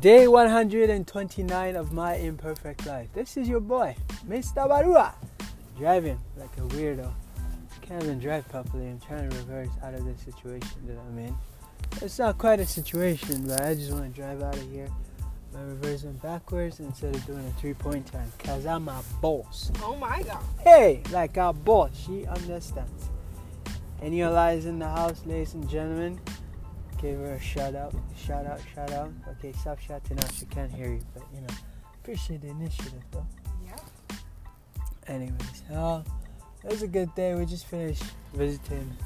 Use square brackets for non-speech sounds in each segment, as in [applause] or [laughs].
Day 129 of my imperfect life. This is your boy, Mr. Barua, driving like a weirdo. Can't even drive properly. I'm trying to reverse out of this situation that I'm in. It's not quite a situation, but I just want to drive out of here by reversing backwards instead of doing a three point turn. Cause I'm a boss. Oh my god. Hey, like a boss, she understands. Any lies in the house, ladies and gentlemen? Give her a shout out, shout out, shout out. Okay, stop shouting out. She can't hear you, but you know, appreciate the initiative though. Yeah. Anyways, uh, it was a good day. We just finished visiting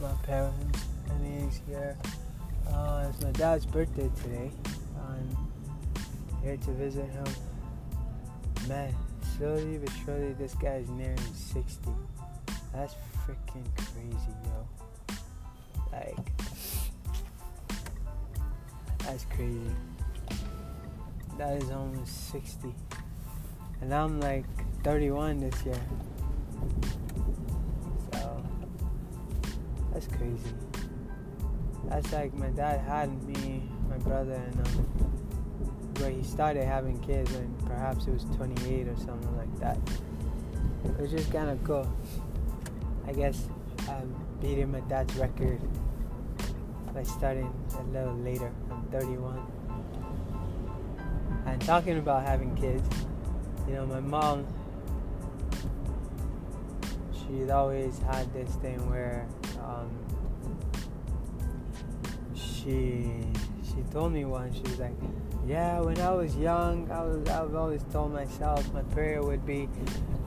my parents, and he's here. Uh, it's my dad's birthday today. I'm here to visit him. Man, slowly but surely, this guy's nearing 60. That's freaking crazy, yo. Like, that's crazy. That is almost 60. And I'm like 31 this year. So, that's crazy. That's like my dad had me, my brother, and um, where he started having kids when perhaps it was 28 or something like that. It was just kind of cool. I guess I'm beating my dad's record by started a little later. I'm 31. And talking about having kids, you know, my mom, she'd always had this thing where um, she she told me once she was like, yeah, when I was young, I was I've always told myself my prayer would be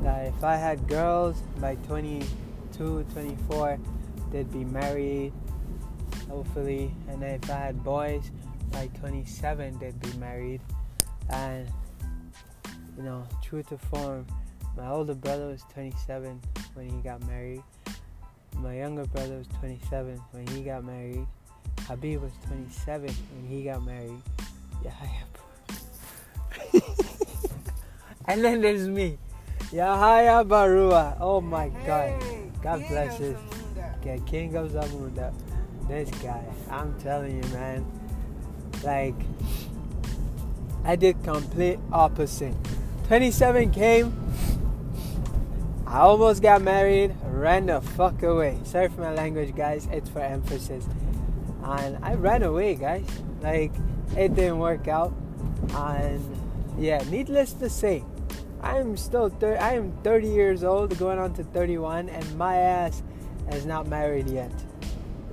that if I had girls by 22, 24, they'd be married, hopefully, and if I had boys by 27, they'd be married, and you know, true to form, my older brother was 27 when he got married. My younger brother was 27 when he got married. Habib was 27 when he got married. Yahya. [laughs] [laughs] and then there's me. Yahya Barua. Oh my god. God bless. Okay, King of Zamunda. This guy. I'm telling you, man. Like, I did complete opposite. 27 came. I almost got married, ran the fuck away. Sorry for my language, guys. It's for emphasis. And I ran away, guys. Like, it didn't work out. And yeah, needless to say, I'm still thir- I am 30 years old, going on to 31, and my ass is not married yet.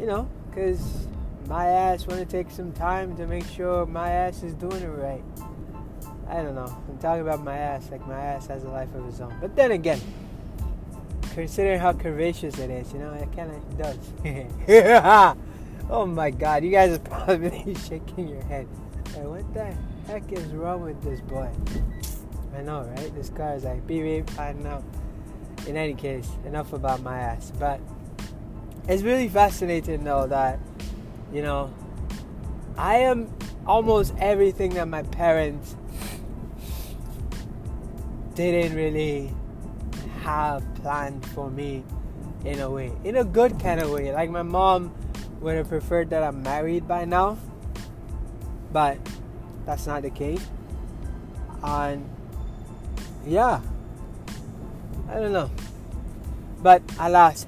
You know, because my ass want to take some time to make sure my ass is doing it right. I don't know. I'm talking about my ass like my ass has a life of its own. But then again, considering how curvaceous it is, you know, it kind of does. [laughs] oh my god, you guys are probably [laughs] shaking your head. Hey, what the heck is wrong with this boy? I know, right? This car is like beep beep. I know. In any case, enough about my ass. But it's really fascinating though that, you know, I am almost everything that my parents didn't really have planned for me in a way. In a good kind of way. Like my mom would have preferred that I'm married by now. But that's not the case. And yeah. I don't know. But alas,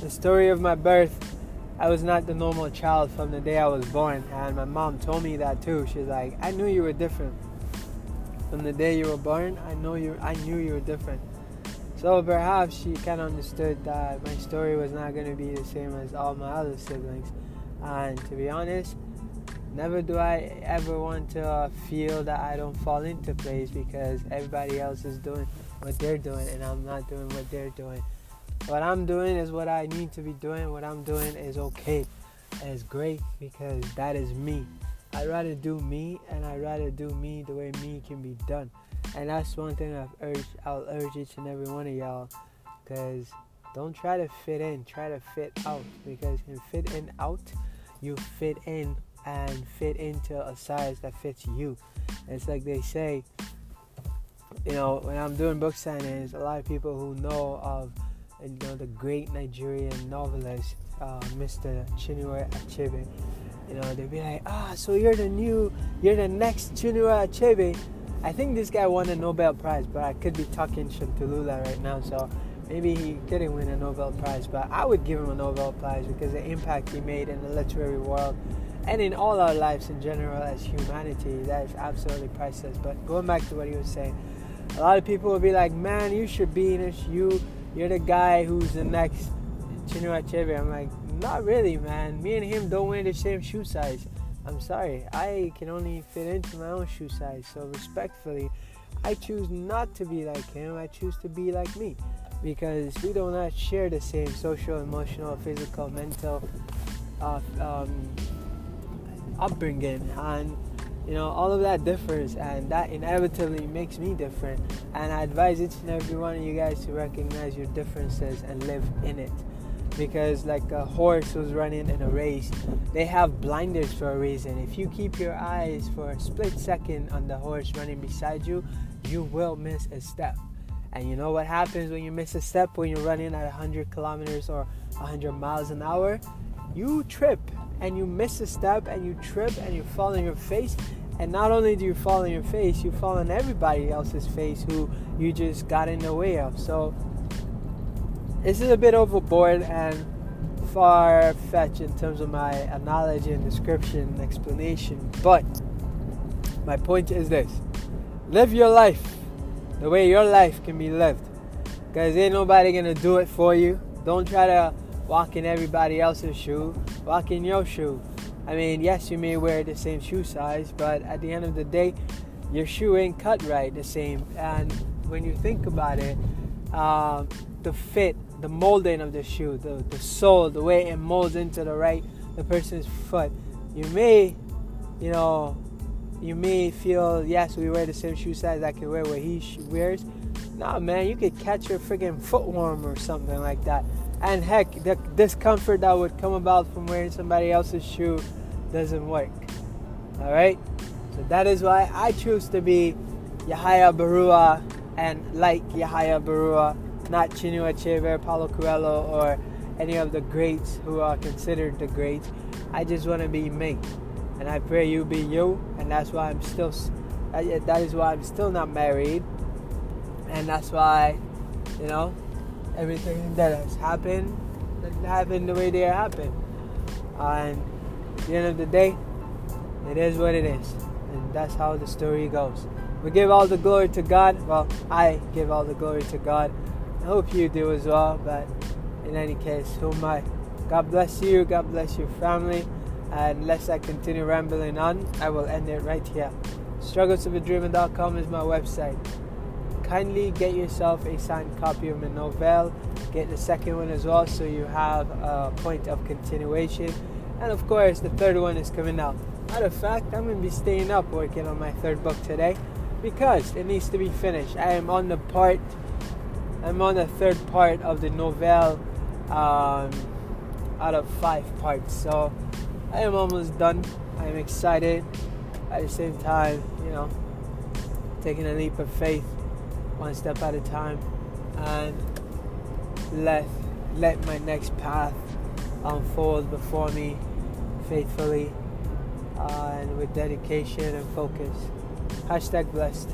the story of my birth, I was not the normal child from the day I was born. And my mom told me that too. She's like, I knew you were different. From the day you were born, I know you I knew you were different. So perhaps she kind of understood that my story was not going to be the same as all my other siblings. And to be honest, never do I ever want to uh, feel that I don't fall into place because everybody else is doing what they're doing and I'm not doing what they're doing. What I'm doing is what I need to be doing. What I'm doing is okay. And it's great because that is me. I'd rather do me and I'd rather do me the way me can be done. And that's one thing I've urged, I'll urge each and every one of y'all. Because don't try to fit in, try to fit out. Because in fit in out, you fit in and fit into a size that fits you. It's like they say, you know, when I'm doing book signings, a lot of people who know of, you know, the great Nigerian novelist, uh, Mr. Chinua Achebe, You know, they'd be like, ah, so you're the new, you're the next Chinua Achebe. I think this guy won a Nobel Prize, but I could be talking Shantulula right now, so maybe he didn't win a Nobel Prize, but I would give him a Nobel Prize because the impact he made in the literary world and in all our lives in general as humanity, that is absolutely priceless. But going back to what he was saying, a lot of people will be like, man, you should be in this, you, you're the guy who's the next Chinua Achebe. I'm like, not really, man. Me and him don't wear the same shoe size. I'm sorry. I can only fit into my own shoe size. So respectfully, I choose not to be like him. I choose to be like me because we do not share the same social, emotional, physical, mental uh, um, upbringing, and you know all of that differs, and that inevitably makes me different. And I advise each and every one of you guys to recognize your differences and live in it. Because like a horse who's running in a race they have blinders for a reason. If you keep your eyes for a split second on the horse running beside you you will miss a step. And you know what happens when you miss a step when you're running at 100 kilometers or 100 miles an hour? You trip and you miss a step and you trip and you fall on your face and not only do you fall on your face you fall on everybody else's face who you just got in the way of so this is a bit overboard and far fetched in terms of my analogy and description and explanation, but my point is this live your life the way your life can be lived. Because ain't nobody gonna do it for you. Don't try to walk in everybody else's shoe, walk in your shoe. I mean, yes, you may wear the same shoe size, but at the end of the day, your shoe ain't cut right the same. And when you think about it, uh, the fit the molding of the shoe, the, the sole, the way it molds into the right the person's foot. You may, you know, you may feel yes, we wear the same shoe size. I can wear what he wears. Nah, man, you could catch your freaking foot worm or something like that. And heck, the discomfort that would come about from wearing somebody else's shoe doesn't work. All right, so that is why I choose to be Yahya Barua and like Yahya Barua not Chinua Achebe, Paulo Coelho, or any of the greats who are considered the greats. I just want to be me, and I pray you be you, and that's why I'm still. That is why I'm still not married, and that's why, you know, everything that has happened that happened the way they happened. And at the end of the day, it is what it is, and that's how the story goes. We give all the glory to God. Well, I give all the glory to God I hope you do as well. But in any case, who am I? God bless you. God bless your family. And unless I continue rambling on, I will end it right here. Strugglesofadreamer.com is my website. Kindly get yourself a signed copy of my novel. Get the second one as well so you have a point of continuation. And of course, the third one is coming out. Matter of fact, I'm to be staying up working on my third book today because it needs to be finished. I am on the part I'm on the third part of the novel um, out of five parts. So I am almost done. I'm excited. At the same time, you know, taking a leap of faith, one step at a time, and let let my next path unfold before me faithfully uh, and with dedication and focus. Hashtag blessed.